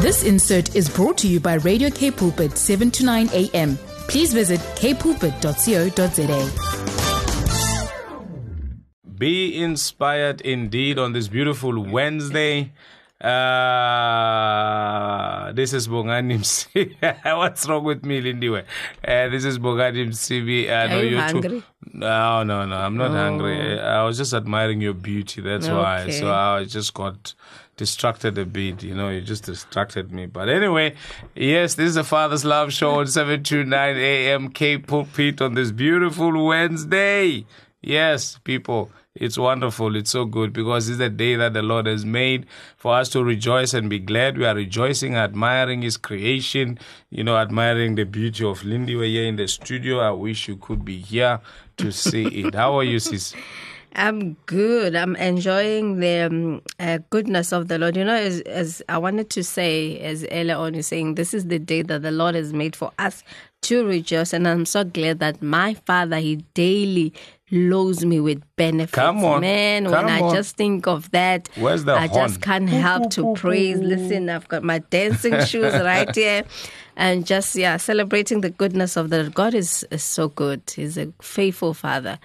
This insert is brought to you by Radio K Pulpit 7 to 9 a.m. Please visit kpulpit.co.za. Be inspired indeed on this beautiful Wednesday. Uh, this is Bongani Msibi. What's wrong with me, Lindiwe? Uh, this is Bongani Msibi. I know Are you you're hungry? Too... No, no, no. I'm not hungry. I was just admiring your beauty. That's why. So I just got distracted a bit. You know, you just distracted me. But anyway, yes, this is the Father's Love Show on 729 AM K Pulpit on this beautiful Wednesday. Yes, people, it's wonderful. It's so good because it's the day that the Lord has made for us to rejoice and be glad. We are rejoicing, admiring His creation, you know, admiring the beauty of Lindy. We're here in the studio. I wish you could be here to see it. How are you, sis? I'm good. I'm enjoying the um, uh, goodness of the Lord. You know, as, as I wanted to say, as earlier on, you're saying, this is the day that the Lord has made for us to rejoice. And I'm so glad that my Father, He daily loads me with benefits. Come on. Man, Come when I on. just think of that, Where's the I horn? just can't help to praise. Listen, I've got my dancing shoes right here. And just, yeah, celebrating the goodness of the God is, is so good. He's a faithful Father.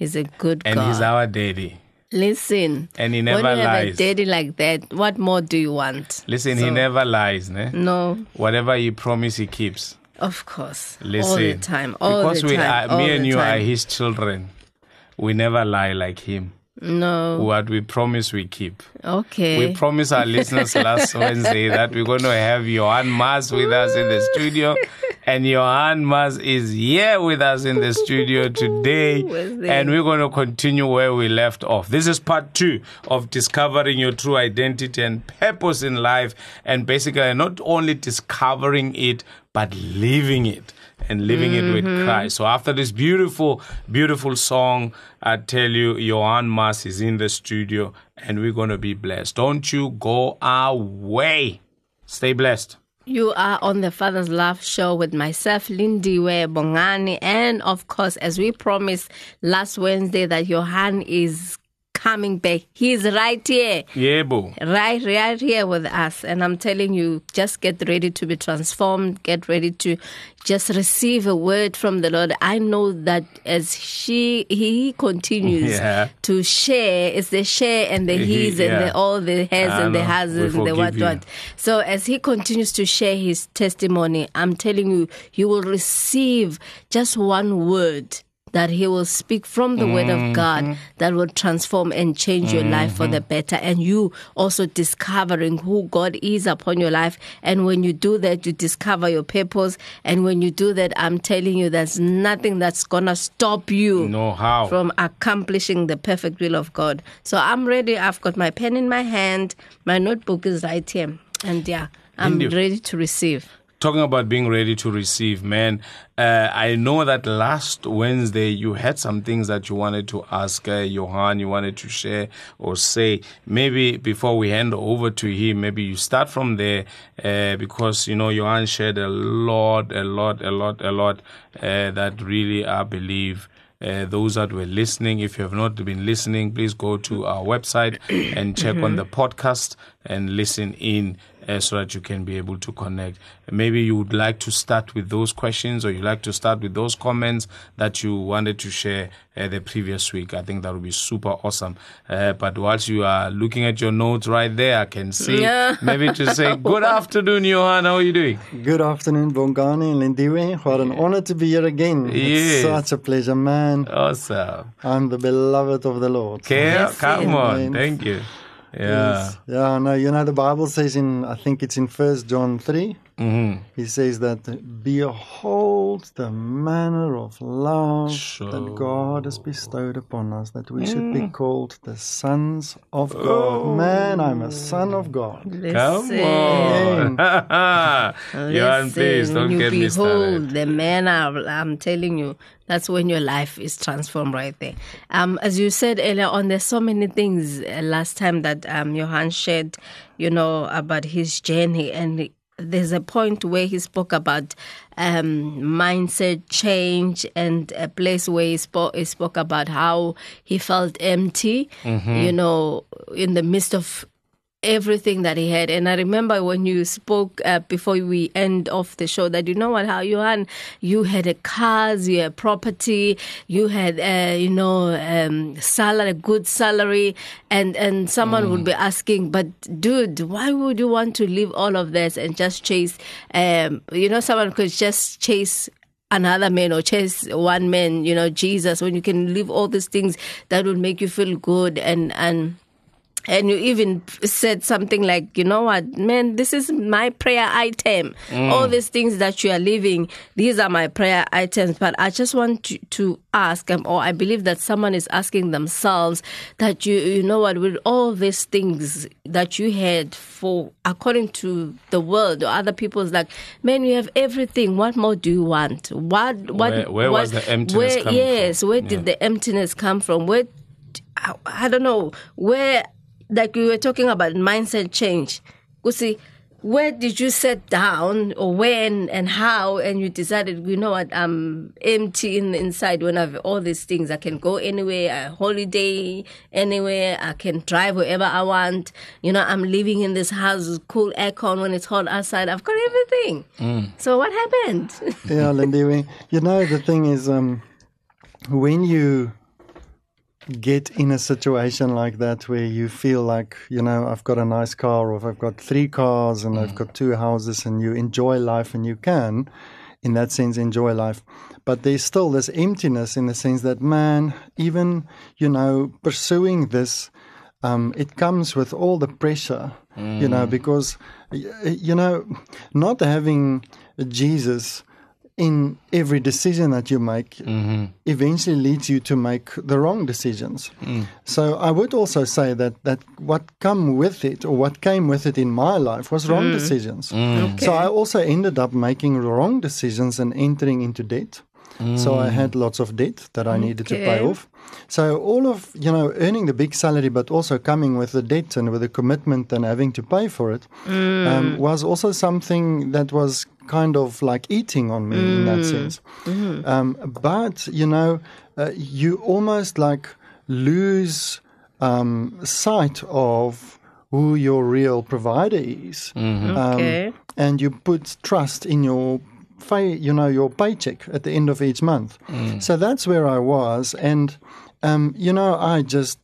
He's a good God, And God. He's our daddy. Listen. And he never when you have a lies. daddy like that, what more do you want? Listen, He never lies. Ne? No, Whatever He promised, He keeps. of course. Listen, all the time. All because the we time. are, me and you are. His children. We never lie like Him. No. What we promise, we keep. Okay. We promised our listeners last Wednesday that we're going to have Johan Mas with us in the studio. And Johan Mas is here with us in the studio today. And we're going to continue where we left off. This is part two of discovering your true identity and purpose in life. And basically, not only discovering it, but living it and living it with mm-hmm. Christ. So after this beautiful, beautiful song, I tell you, Johan Mas is in the studio and we're going to be blessed. Don't you go away. Stay blessed. You are on the Father's Love Show with myself, Lindiwe Bongani, and of course, as we promised last Wednesday, that Johan is coming back. He's right here. Yeah, boo. right right here with us and i'm telling you just get ready to be transformed get ready to just receive a word from the lord i know that as she he continues Yeah. to share it's the share and the He- he's and yeah. the all the has and the has and the what you. what so as he continues to share his testimony i'm telling you you will receive just one word that he will speak from the word Mm-hmm. of God that will transform and change your life for the better. And you also discovering who God is upon your life. And when you do that, you discover your purpose. And when you do that, I'm telling you, there's nothing that's going to stop you No, how? from accomplishing the perfect will of God. So I'm ready. I've got my pen in my hand. My notebook is right here. And yeah, I'm ready to receive. Talking about being ready to receive, man. Uh, I know that last Wednesday you had some things that you wanted to ask uh, Johan, you wanted to share or say. Maybe before we hand over to him, maybe you start from there uh, because you know Johan shared a lot, a lot, a lot, a lot uh, that really I believe. Uh, those that were listening, if you have not been listening, please go to our website and check on the podcast and listen in uh, so that you can be able to connect. Maybe you would like to start with those questions or you like to start with those comments that you wanted to share uh, the previous week. I think that would be super awesome. Uh, but whilst you are looking at your notes right there, I can see Yeah. maybe to say, Good afternoon, Johan. How are you doing? Good afternoon, Bongani and Lindiwe. What an honor to be here again. Yes. It's such a pleasure, man. Awesome. I'm the beloved of the Lord. Okay, Yes, come yes. on. Thank you. Yeah. Yeah, no, you know, the Bible says in, I think it's in First John 3, Mm-hmm. he says that, Behold the manner of love Sure. that God has bestowed upon us, that we should be called the sons of God. Oh. Man, I'm a son of God. Come on. Johan, please Listen, don't when you get me started. behold the manner, I'm telling you, that's when your life is transformed right there. Um, as you said earlier on, there's so many things uh, last time that um, Johan shared, you know, about his journey. And there's a point where he spoke about um, mindset change and a place where he spoke, he spoke about how he felt empty, Mm-hmm. you know, in the midst of everything that he had. And I remember when you spoke uh, before we end off the show that you know what, how Johan, you had a cars, you had property, you had uh, you know um, salary, good salary, and and someone mm. would be asking, but dude, why would you want to leave all of this and just chase? Um, you know, someone could just chase another man or chase one man, you know, Jesus, when you can leave all these things that would make you feel good and and and you even said something like, you know what, man, this is my prayer item. Mm. All these things that you are living, these are my prayer items. But I just want to, to ask, um, or I believe that someone is asking themselves that you, you know what, with all these things that you had for, according to the world or other people's, like, man, you have everything. What more do you want? What, what, where, where what, was the emptiness where, Yes, from? where yeah. did the emptiness come from? Where, I, I don't know, where like we were talking about mindset change. You see, where did you sit down or when and how and you decided you know what i'm empty in inside when i have all these things i can go anywhere a holiday anywhere i can drive wherever i want you know i'm living in this house with cool aircon when it's hot outside i've got everything mm. so what happened yeah lindy you know the thing is um when you get in a situation like that where you feel like, you know, I've got a nice car or if I've got three cars and mm. I've got two houses and you enjoy life and you can, in that sense, enjoy life. But there's still this emptiness in the sense that, man, even, you know, pursuing this, um, it comes with all the pressure, mm. you know, mm. because, you know, not having Jesus in every decision that you make mm-hmm. eventually leads you to make the wrong decisions. Mm. So I would also say that that what come with it or what came with it in my life was wrong mm. decisions. Mm. Okay. So I also ended up making wrong decisions and entering into debt. So I had lots of debt that I needed okay. to pay off. So all of you know earning the big salary, but also coming with the debt and with the commitment and having to pay for it, mm. um, was also something that was kind of like eating on me mm. in that mm. sense. Mm-hmm. Um, but you know, uh, you almost like lose um, sight of who your real provider is, mm-hmm. Um, okay. and you put trust in your you know your paycheck at the end of each month. Mm. So that's where I was, and um, you know I just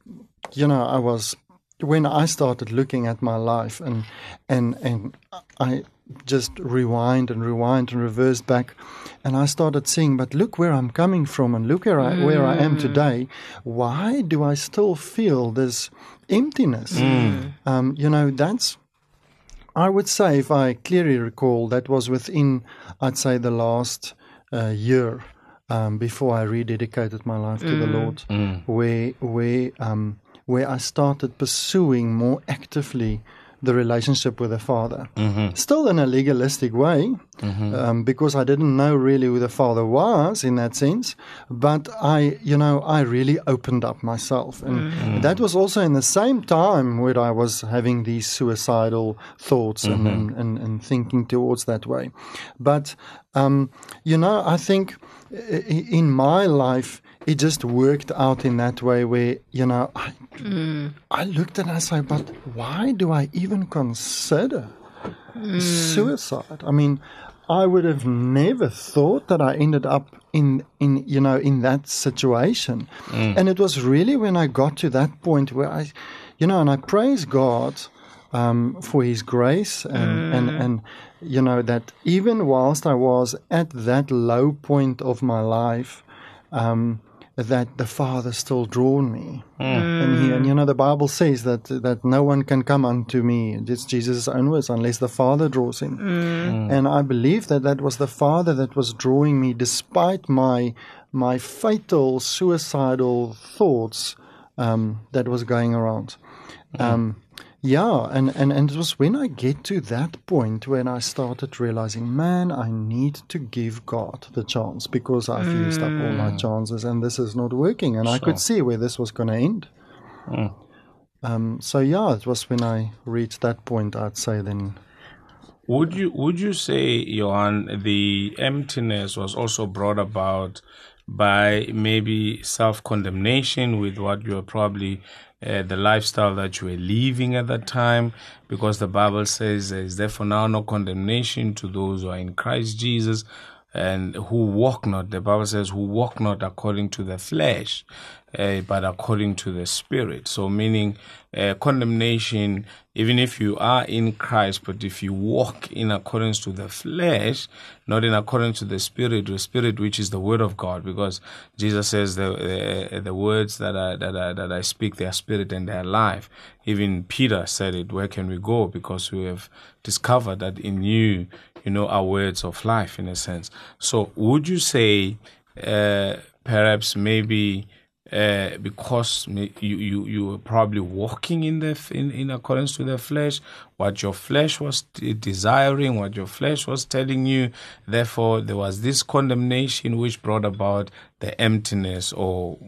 you know I was when I started looking at my life and and and I just rewind and rewind and reverse back and I started seeing but look where I'm coming from and look where I mm. where I am mm. today why do I still feel this emptiness mm. um, you know that's I would say if I clearly recall that was within I'd say the last uh, year um, before I rededicated my life to mm. the Lord mm. where where um, where I started pursuing more actively the relationship with the Father. Mm-hmm. Still in a legalistic way, mm-hmm. um, because I didn't know really who the Father was in that sense. But I, you know, I really opened up myself. And mm-hmm. that was also in the same time where I was having these suicidal thoughts and, and, mm-hmm. and, and, thinking towards that way. But, um, you know, I think in my life, it just worked out in that way where, you know, I, mm. I looked and I said, but why do I even consider mm. suicide? I mean, I would have never thought that I ended up in, in you know, in that situation. Mm. And it was really when I got to that point where I, you know, and I praise God um, for His grace and, and, mm. and, you know, that even whilst I was at that low point of my life, um, that the Father still drawn me. Mm. And, he, and you know, the Bible says that that no one can come unto me. It's Jesus' own words, unless the Father draws him. Mm. And I believe that that was the Father that was drawing me, despite my my fatal suicidal thoughts um, that was going around. Mm. Um, yeah, and, and, and it was when I get to that point when I started realizing, man, I need to give God the chance because I've mm. used up all my mm. chances and this is not working. And sure. I could see where this was going to end. Mm. Um, so yeah, it was when I reached that point. I'd say then. Would you would you say, Johan, the emptiness was also brought about by maybe self condemnation with what you're probably uh, the lifestyle that you were living at that time, because the Bible says there is therefore now no condemnation to those who are in Christ Jesus and who walk not, the Bible says, who walk not according to the flesh, uh, but according to the Spirit. So, meaning uh, condemnation, even if you are in Christ, but if you walk in accordance to the flesh, not in accordance to the Spirit, the Spirit which is the Word of God, because Jesus says the uh, the words that I that I that I speak, they are Spirit and they are life. Even Peter said it. Where can we go? Because we have discovered that in you, you know, are words of life, in a sense. So, would you say, perhaps maybe? Uh, because you, you you were probably walking in the in, in accordance to the flesh, what your flesh was desiring, what your flesh was telling you. Therefore, there was this condemnation which brought about the emptiness or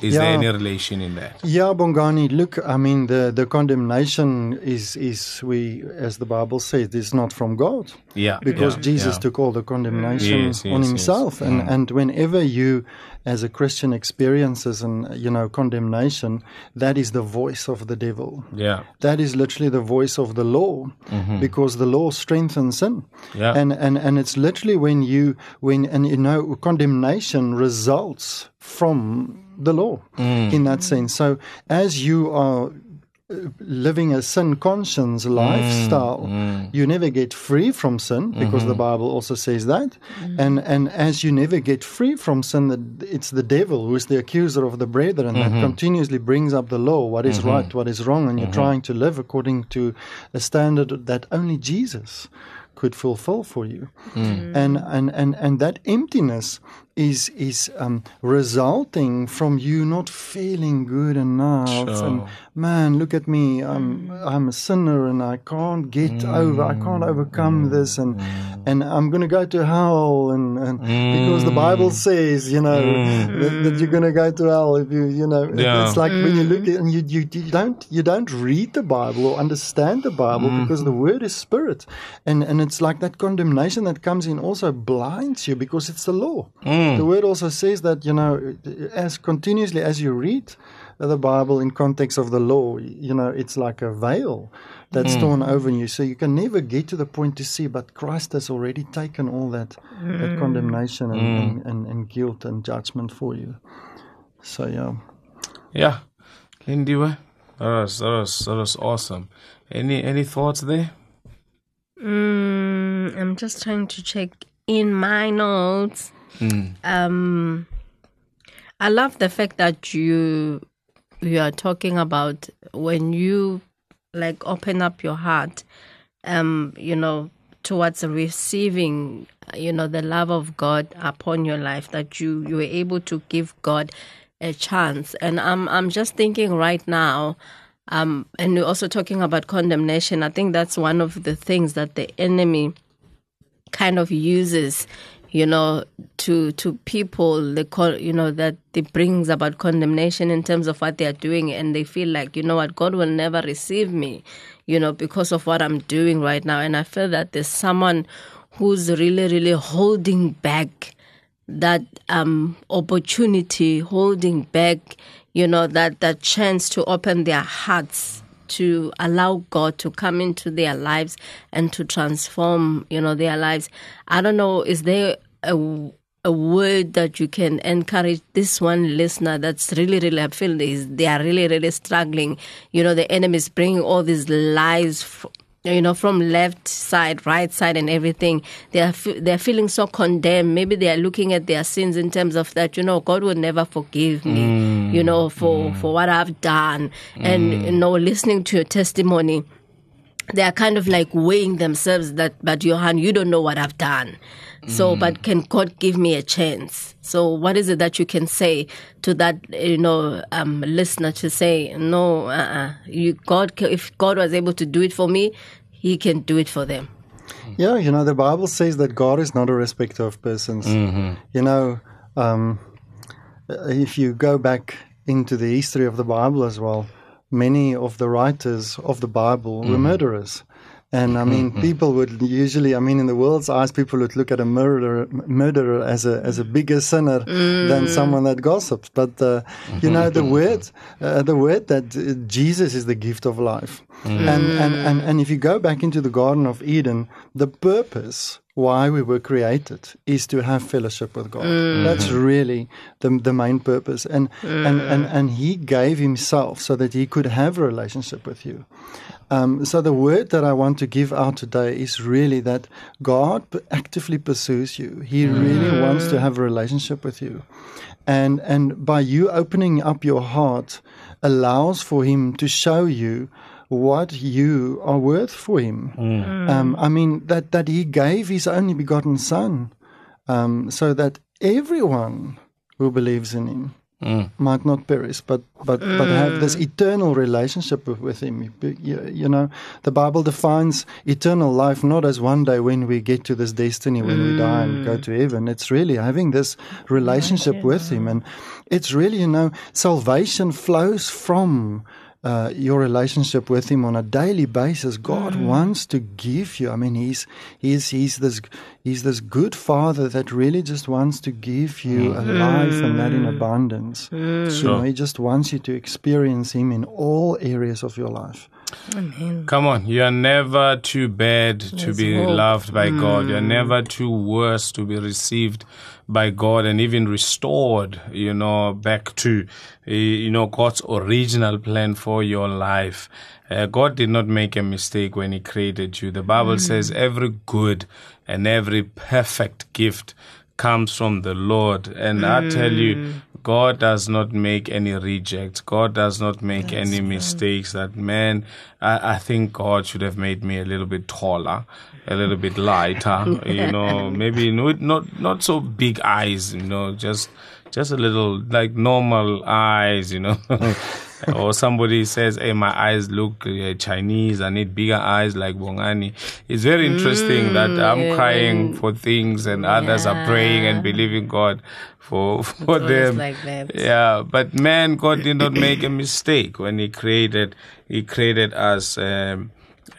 is yeah. there any relation in that? Yeah, Bongani. Look, I mean, the, the condemnation is is we, as the Bible says, is not from God. Yeah, because yeah, Jesus yeah. took all the condemnation yes, yes, on himself, yes. and Mm. and whenever you, as a Christian, experiences and you know condemnation, that is the voice of the devil. Yeah, That is literally the voice of the law, because the law strengthens sin. Mm-hmm. Yeah. and and and it's literally when you when and you know condemnation results from the law Mm. in that sense. So as you are uh, living a sin conscious Mm. lifestyle, you never get free from sin because Mm-hmm. the Bible also says that. And and as you never get free from sin, that it's the devil who is the accuser of the brethren Mm-hmm. that continuously brings up the law, what is right, what is wrong, and you're trying to live according to a standard that only Jesus could fulfill for you. Mm. And, and and and that emptiness is is um, resulting from you not feeling good enough. Sure. And man, look at me, I'm I'm a sinner and I can't get over, I can't mm, overcome mm, this, and mm. and I'm going to go to hell, and, and because the Bible says, you know, that, that you're going to go to hell if you, you know, Yeah. it's like when you look at and you, you you don't you don't read the Bible or understand the Bible because the Word is spirit, and and it's like that condemnation that comes in also blinds you because it's the law. Mm. The Word also says that you know as continuously as you read uh, the Bible in context of the law, you know it's like a veil that's mm. torn over you, so you can never get to the point to see. But Christ has already taken all that that mm. condemnation and, and, and, and guilt and judgment for you. So yeah. yeah. Lindiwe, that was that was that was awesome. Any any thoughts there? Mm, I'm just trying to check in my notes. Um, I love the fact that you you are talking about when you like open up your heart, um, you know, towards receiving, you know, the love of God upon your life. That you you were able to give God a chance, and I'm I'm just thinking right now. Um, and we're also talking about condemnation. I think that's one of the things that the enemy kind of uses you know to to people the co- you know that it brings about condemnation in terms of what they are doing. And they feel like you know what god will never receive me you know because of what i'm doing right now. And i feel that there's someone who's really really holding back that um opportunity holding back you know that that chance to open their hearts to allow God to come into their lives and to transform, you know, their lives. I don't know, is there a, a word that you can encourage this one listener that's really, really, I feel they are really, really struggling. You know, the enemy is bringing all these lies. You know, from left side, right side, and everything, they are fe- they are feeling so condemned. Maybe they are looking at their sins in terms of that. You know, God will never forgive me. Mm. You know, for mm. for what I've done, and mm. you know, listening to your testimony, they are kind of like weighing themselves that, but Johan, you don't know what I've done. So, but can God give me a chance? So, what is it that you can say to that, you know, um, listener to say, no, uh-uh, you, God, if God was able to do it for me, He can do it for them. Yeah, you know, the Bible says that God is not a respecter of persons. You know, um, if you go back into the history of the Bible as well, many of the writers of the Bible were mm. murderers. And I mean, mm-hmm. people would usually, I mean, in the world's eyes, people would look at a murderer, murderer as a as a bigger sinner than mm. someone that gossips. But uh, you mm-hmm. know, the mm-hmm. word, uh, the word that Jesus is the gift of life. Mm. And, and and and if you go back into the Garden of Eden, the purpose why we were created is to have fellowship with God. Mm. That's mm-hmm. really the the main purpose. And mm. and and and He gave Himself so that He could have a relationship with you. Um, so the word that I want to give out today is really that God actively pursues you. He mm. really wants to have a relationship with you, and and by you opening up your heart, allows for Him to show you what you are worth for Him. Mm. Mm. Um, I mean that that He gave His only begotten Son, um, so that everyone who believes in Him mm. might not perish, but but but have this eternal relationship with, with Him. You, you know, the Bible defines eternal life not as one day when we get to this destiny when we die and go to heaven. It's really having this relationship with Him, and it's really you know salvation flows from. Uh, your relationship with him on a daily basis. God mm. wants to give you. I mean, he's he's he's this he's this good father that really just wants to give you mm. a life and that in mm. abundance. You know, he just wants you to experience him in all areas of your life. Come on, you are never too bad to be hope. loved by God. You're never too worse to be received by God and even restored, you know, back to, eh, you know, God's original plan for your life. Uh, God did not make a mistake when He created you. The Bible says every good and every perfect gift comes from the Lord. And I tell you, God does not make any rejects. God does not make any mistakes. That man, I, I think God should have made me a little bit taller, a little bit lighter. you know, maybe not not not so big eyes. You know, just just a little like normal eyes. You know. or somebody says, "Hey, my eyes look uh, Chinese. I need bigger eyes like Bongani." It's very interesting that I'm crying for things and others are praying and believing God for for always them. like. Yeah, but man, God did not make a mistake when He created He created us. Um,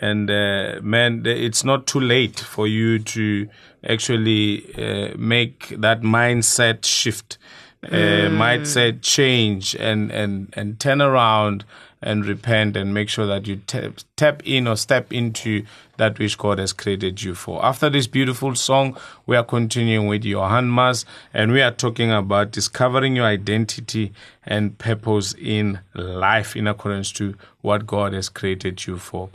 and uh, man, it's not too late for you to actually uh, make that mindset shift, uh, mindset change, and and and turn around and repent and make sure that you tap, tap in or step into that which God has created you for. After this beautiful song, we are continuing with Johan Mas and we are talking about discovering your identity and purpose in life in accordance to what God has created you for.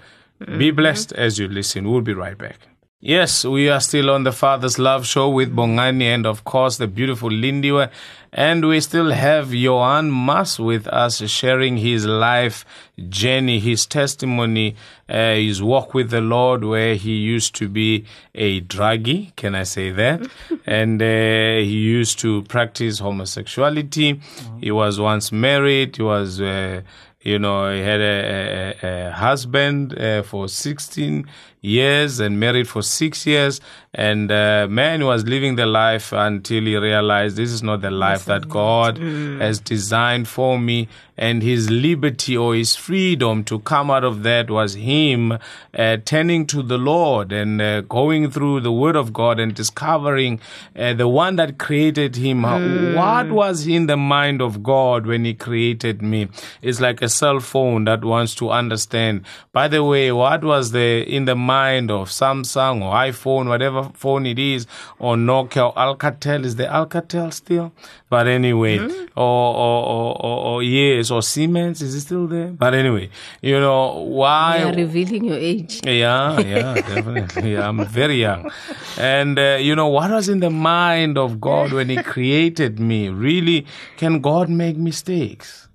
Be blessed as you listen. We'll be right back. Yes, we are still on the Father's Love Show with Bongani and, of course, the beautiful Lindiwe. And we still have Johan Mas with us sharing his life journey, his testimony, uh, his walk with the Lord, where he used to be a druggie, can I say that? and uh, he used to practice homosexuality. He was once married. He was. Uh, you know, he had a, a, a husband uh, for 16 years and married for six years. And uh, man was living the life until he realized this is not the life that God has designed for me. And his liberty or his freedom to come out of that was him uh, turning to the Lord and uh, going through the Word of God and discovering uh, the one that created him. What was in the mind of God when he created me? It's like a cell phone that wants to understand. By the way, what was the in the mind of Samsung or iPhone, whatever phone it is, or Nokia or Alcatel? Is the Alcatel still? But anyway, or, or, or, or, or yes, or Siemens, is it still there? But anyway, you know, why? You are revealing your age. Yeah, yeah, definitely. Yeah, I'm very young. And, uh, you know, what was in the mind of God when He created me? Really, can God make mistakes?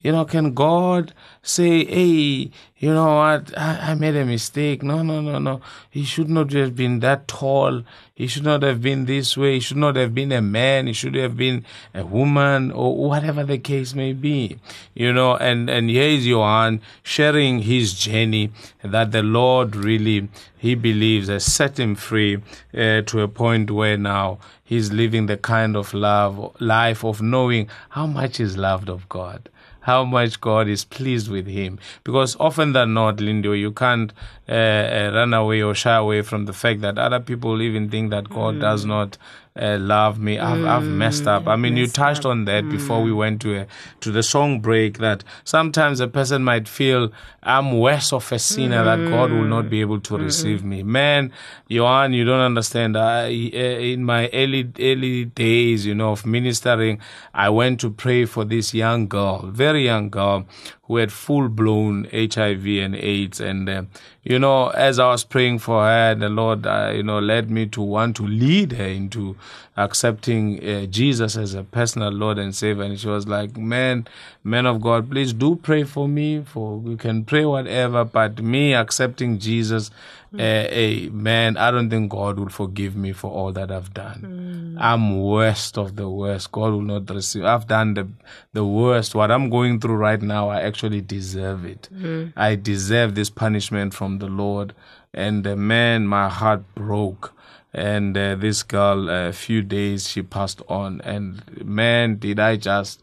You know, can God say, hey, you know what, I, I made a mistake. No, no, no, no. He should not have been that tall. He should not have been this way. He should not have been a man. He should have been a woman or whatever the case may be. You know, and, and here is Johan sharing his journey that the Lord really, he believes has set him free uh, to a point where now he's living the kind of love, life of knowing how much he's loved of God how much God is pleased with him. Because often than not, Lindy, you can't uh, uh, run away or shy away from the fact that other people even think that God does not uh, love me. I've, I've messed up. I mean, you touched on that before we went to a, to the song break. That sometimes a person might feel I'm worse of a sinner that God will not be able to receive me. Man, Johan, you don't understand. I, in my early early days, you know, of ministering, I went to pray for this young girl, very young girl, who had full blown HIV and AIDS. And, uh, you know, as I was praying for her, the Lord, uh, you know, led me to want to lead her into accepting uh, Jesus as a personal Lord and Savior. And she was like, man, man of God, please do pray for me. For you can pray whatever, but me accepting Jesus, uh, hey, man, I don't think God will forgive me for all that I've done. I'm worst of the worst. God will not receive. I've done the the worst. What I'm going through right now, I actually deserve it. I deserve this punishment from the Lord. And uh, man, my heart broke and uh, this girl a few days she passed on and man did i just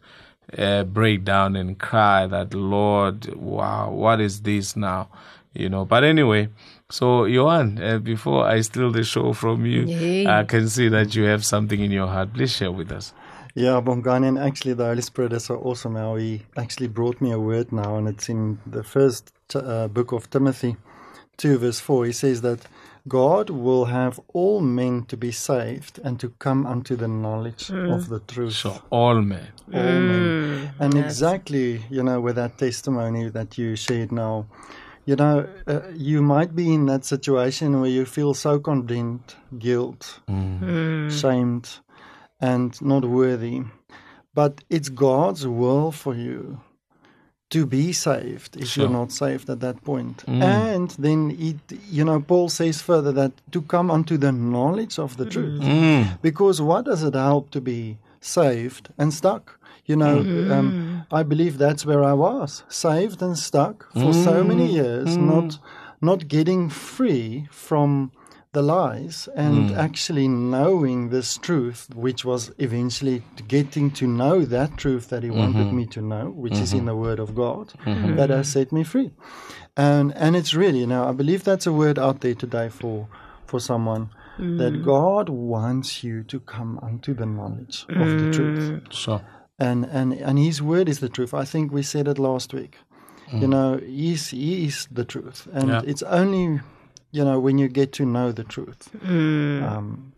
uh, break down and cry that lord wow what is this now you know but anyway so johan uh, before i steal the show from you Yay. i can see that you have something in your heart please share with us Yeah, Bongani, and actually the Holy Spirit is so awesome how He actually brought me a word now, and it's in the first t- uh, book of Timothy, 2 verse 4. He says that God will have all men to be saved and to come unto the knowledge mm. of the truth. so all men All men. Mm. And exactly, you know, with that testimony that you shared now, you know, uh, you might be in that situation where you feel so condemned, guilt, mm. shamed, and not worthy. But it's God's will for you to be saved if Sure. you're not saved at that point. Mm. And then it, you know, Paul says further that to come unto the knowledge of the truth. Mm. Mm. Because what does it help to be saved and stuck? You know, um, I believe that's where I was, saved and stuck for so many years, not not getting free from the lies and hmm. actually knowing this truth, which was eventually getting to know that truth that He wanted mm-hmm. me to know, which is in mm-hmm. the Word of God, mm-hmm. that has set me free. And and it's really, you know, I believe that's a word out there today for for someone mm. that God wants you to come unto the knowledge of the mm. truth. So and and and his word is the truth. I think we said it last week. You mm. know he's he is the truth. And Yeah. it's only you know when you get to know the truth um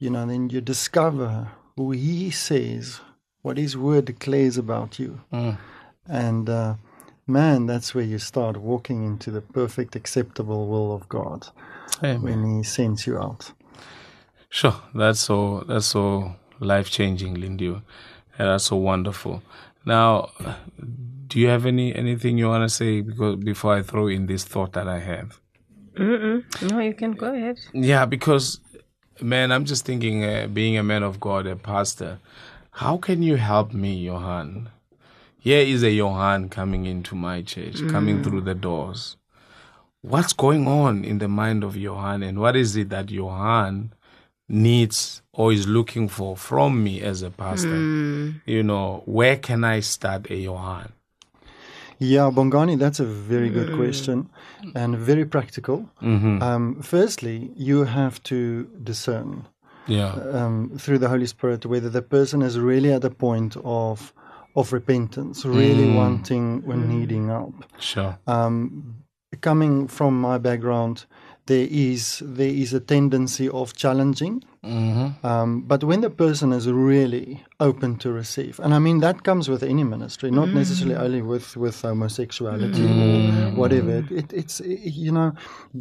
you know then you discover who he says what his word declares about you and uh man that's where you start walking into the perfect acceptable will of god Amen. when he sends you out Sure, that's so that's so life changing, Lindy. And that's so wonderful. Now, do you have any anything you want to say because before I throw in this thought that I have? No, you can go ahead. Yeah, because man, I'm just thinking, uh, being a man of God, a pastor, how can you help me, Johan? Here is a Johan coming into my church, coming through the doors. What's going on in the mind of Johan, and what is it that Johan needs or is looking for from me as a pastor? You know, where can I start a Johan? Yeah, Bongani, that's a very good question and very practical. Um, firstly, you have to discern Yeah, um, through the Holy Spirit whether the person is really at a point of of repentance, really wanting or needing help. sure. Um, coming from my background, there is there is a tendency of challenging, Mm-hmm. um, but when the person is really open to receive, and I mean that comes with any ministry, not necessarily mm. only with with homosexuality mm. or whatever. It, it, it's you know,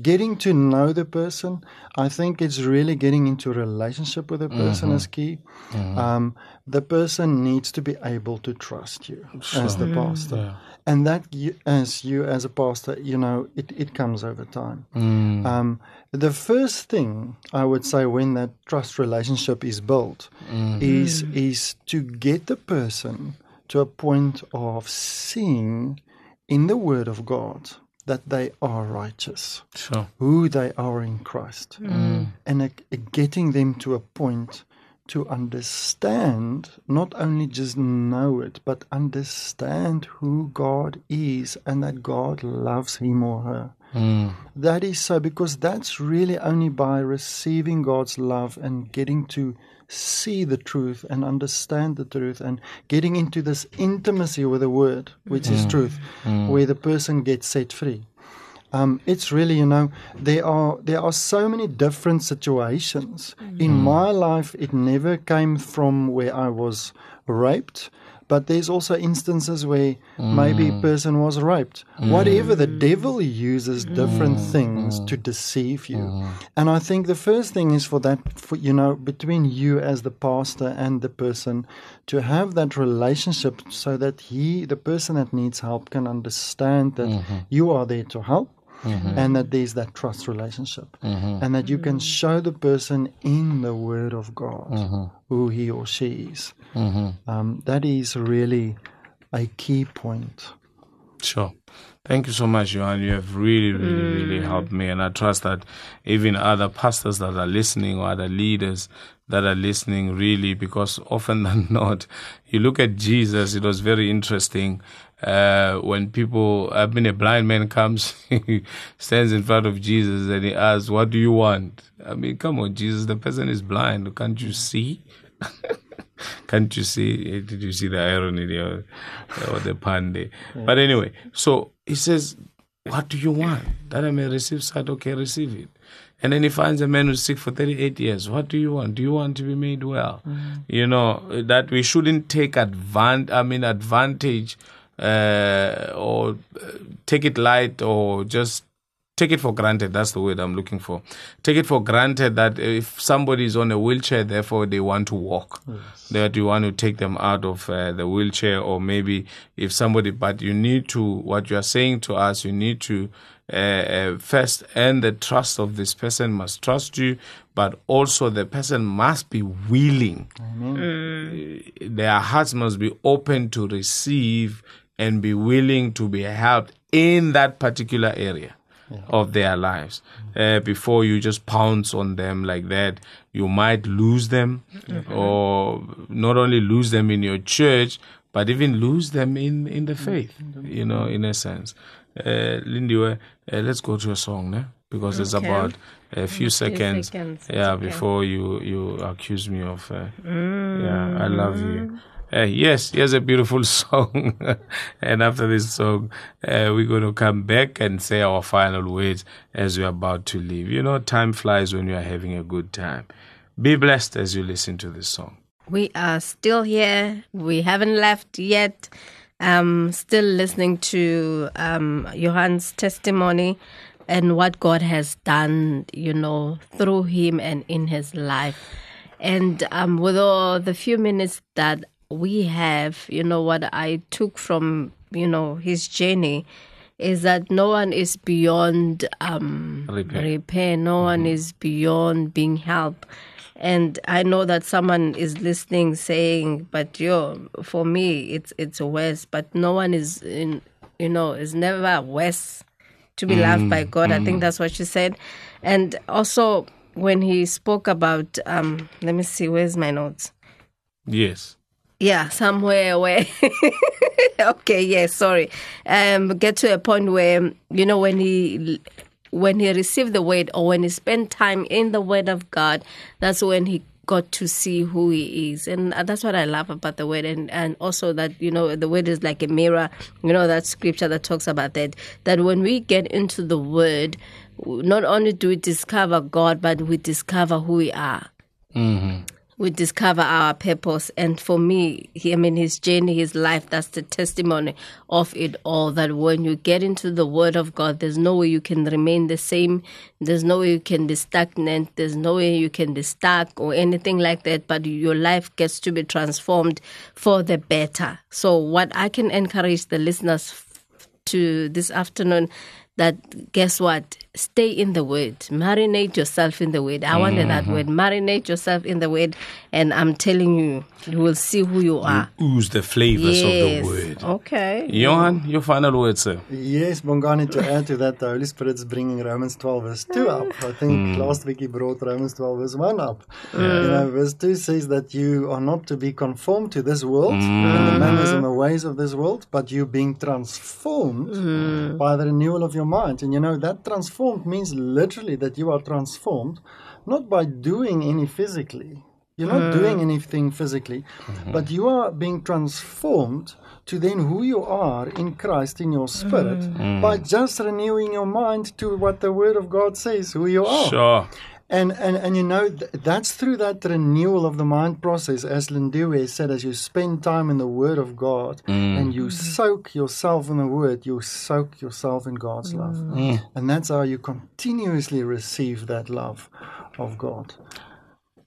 getting to know the person. I think it's really getting into a relationship with the person is mm-hmm. key. Mm-hmm. Um, the person needs to be able to trust you as the mm. pastor. And that you, as you as a pastor you know it, it comes over time. Um, the first thing i would say when that trust relationship is built is is to get the person to a point of seeing in the word of god that they are righteous. Sure. who they are in christ. And uh, getting them to a point to understand, not only just know it, but understand who God is and that God loves him or her. Mm. That is so because that's really only by receiving God's love and getting to see the truth and understand the truth and getting into this intimacy with the word, which is mm. truth, mm. where the person gets set free. Um, it's really, you know, there are there are so many different situations. In my life, it never came from where I was raped, but there's also instances where maybe a mm. person was raped. Mm. Whatever the devil uses mm. different things to deceive you, and I think the first thing is for that, for you know, between you as the pastor and the person, to have that relationship so that he, the person that needs help, can understand that mm-hmm. you are there to help Mm-hmm. and that there's that trust relationship, mm-hmm. and that you can mm-hmm. show the person in the Word of God who he or she is. Um, that is really a key point. Sure. Thank you so much, Johan. You have really, really, really helped me. And I trust that even other pastors that are listening or other leaders that are listening, really, because often than not, you look at Jesus, it was very interesting. Uh, when people, I mean, a blind man comes, stands in front of Jesus and he asks, What do you want? I mean, come on, Jesus, the person is blind. Can't you see? Can't you see? Did you see the irony there or the pun there? But anyway, so he says, What do you want? That I may receive sight, okay, receive it. And then he finds a man who's sick for 38 years. What do you want? Do you want to be made well? You know, that we shouldn't take advan- I mean, advantage uh, or uh, take it light or just take it for granted. That's the word I'm looking for. Take it for granted that if somebody is on a wheelchair, therefore they want to walk, that you want to take them out of uh, the wheelchair, or maybe if somebody, but you need to, what you are saying to us, you need to uh, uh, first earn the trust of this person, must trust you, but also the person must be willing. Their hearts must be open to receive and be willing to be helped in that particular area of their lives. Uh, before you just pounce on them like that, you might lose them, or not only lose them in your church, but even lose them in, in the faith, you know, in a sense. Uh, Lindy, uh, let's go to a song, ne? because it's Okay. about a few seconds, seconds, yeah, okay. before you, you accuse me of, uh, yeah, I love you. Uh, yes, here's a beautiful song. and after this song, uh, we're going to come back and say our final words as we're about to leave. You know, time flies when you're having a good time. Be blessed as you listen to this song. We are still here. We haven't left yet. Um, still listening to um, Johan's testimony and what God has done, you know, through him and in his life. And um, with all the few minutes that we have, you know, what I took from, you know, his journey is that no one is beyond um, Repair. repair. No one is beyond being helped. And I know that someone is listening saying, but yo, for me, it's it's worse. But no one is, in, you know, is never worse to be loved by God. I think that's what she said. And also, when he spoke about, um, let me see, where's my notes? Yes. Yeah, somewhere where. okay, yes, sorry. Um, get to a point where you know when he when he received the word or when he spent time in the word of God, that's when he got to see who he is. And uh, that's what i love about the word. And and also that you know the word is like a mirror. You know that scripture that talks about that. That when we get into the word not only do we discover god but we discover who we are we discover our purpose. And for me, he, I mean, his journey, his life, that's the testimony of it all. That when you get into the Word of God, there's no way you can remain the same. There's no way you can be stagnant. There's no way you can be stuck or anything like that. But your life gets to be transformed for the better. So, what I can encourage the listeners to this afternoon that guess what stay in the word. Marinate yourself in the word. I wanted that mm-hmm. word. Marinate yourself in the word. And I'm telling you, you will see who you are. Ooze the flavors of the word. Okay. Johan, your final word, sir. Yes, Bongani, to add to that, the Holy Spirit's bringing Romans 12 verse 2 up. I think hmm. last week he brought Romans 12 verse 1 up. You know, verse 2 says that you are not to be conformed to this world and the hmm. manners and the ways of this world, but you being transformed hmm. by the renewal of your mind. And you know, that transformed means literally that you are transformed not by doing any physically. You're not doing uh, anything physically, mm-hmm. but you are being transformed to then who you are in Christ in your spirit mm-hmm. mm. by just renewing your mind to what the Word of God says, who you are. Sure. And, and and you know th- that's through that renewal of the mind process, as Lindiwe said, as you spend time in the Word of God mm. and you soak yourself in the Word, you soak yourself in God's love, mm. and that's how you continuously receive that love of God.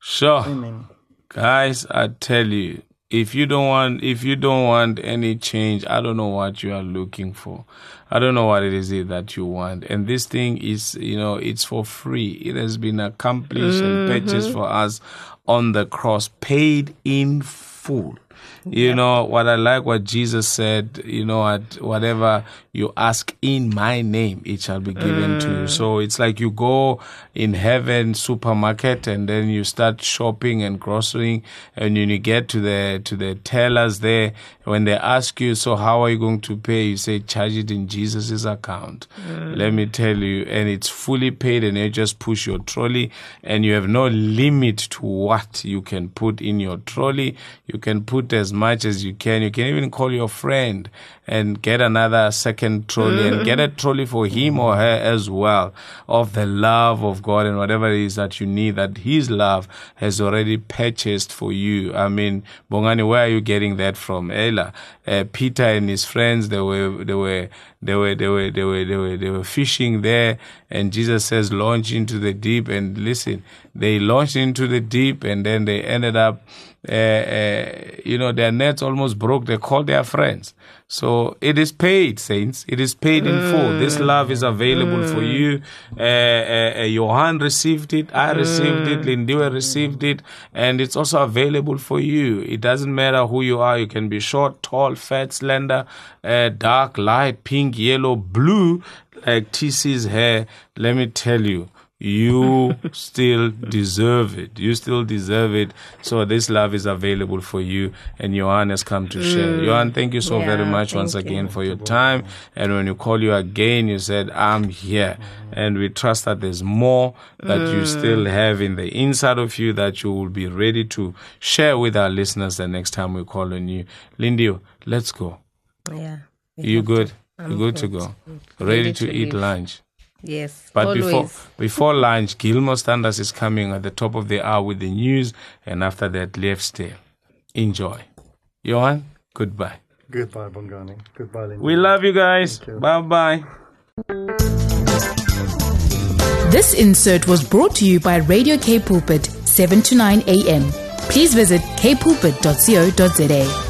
Sure. Amen. Guys, I tell you, if you don't want if you don't want any change, I don't know what you are looking for. I don't know what it is that you want. And this thing is, you know, it's for free. It has been accomplished and purchased for us on the cross, paid in full. You know what I like what Jesus said, you know, at whatever you ask in my name, it shall be given to you. So it's like you go in heaven supermarket and then you start shopping and grocerying and when you get to the to the tellers there, when they ask you, so how are you going to pay? You say charge it in Jesus' account. Mm. Let me tell you, and it's fully paid and you just push your trolley and you have no limit to what you can put in your trolley. You can put as much as you can. You can even call your friend and get another second trolley and get a trolley for him or her as well of the love of God and whatever it is that you need that his love has already purchased for you. I mean, Bongani, where are you getting that from? Ella, uh, Peter and his friends, they were, they were, they were, they were, they were, they were, they were fishing there and Jesus says, launch into the deep and listen, they launched into the deep and then they ended up uh, you know, their nets almost broke. They called their friends. So it is paid, saints. It is paid in full. This love is available for you. Uh, uh, Johan received it. I received it. Lindiwe received it. And it's also available for you. It doesn't matter who you are. You can be short, tall, fat, slender, uh, dark, light, pink, yellow, blue, like TC's hair. Let me tell you you still deserve it. You still deserve it. So this love is available for you, and Johan has come to share. Mm. Johan, thank you so Yeah, very much once thank again for your time. And when you call you again, you said, "I'm here," and we trust that there's more that you mm. still have in the inside of you that you will be ready to share with our listeners the next time we call on you. Lindy, let's go. Yeah. You good? You good to good. go? Ready to to eat leave. lunch? Yes. But always. before before lunch, Gilmore Standards is coming at the top of the hour with the news, and after that, Left Tale. Enjoy. Johan, goodbye. Goodbye, Bongani. Goodbye, Linda. We love you guys. Bye bye. This insert was brought to you by Radio K Pulpit, 7 to 9 a.m. Please visit kpulpit.co.za.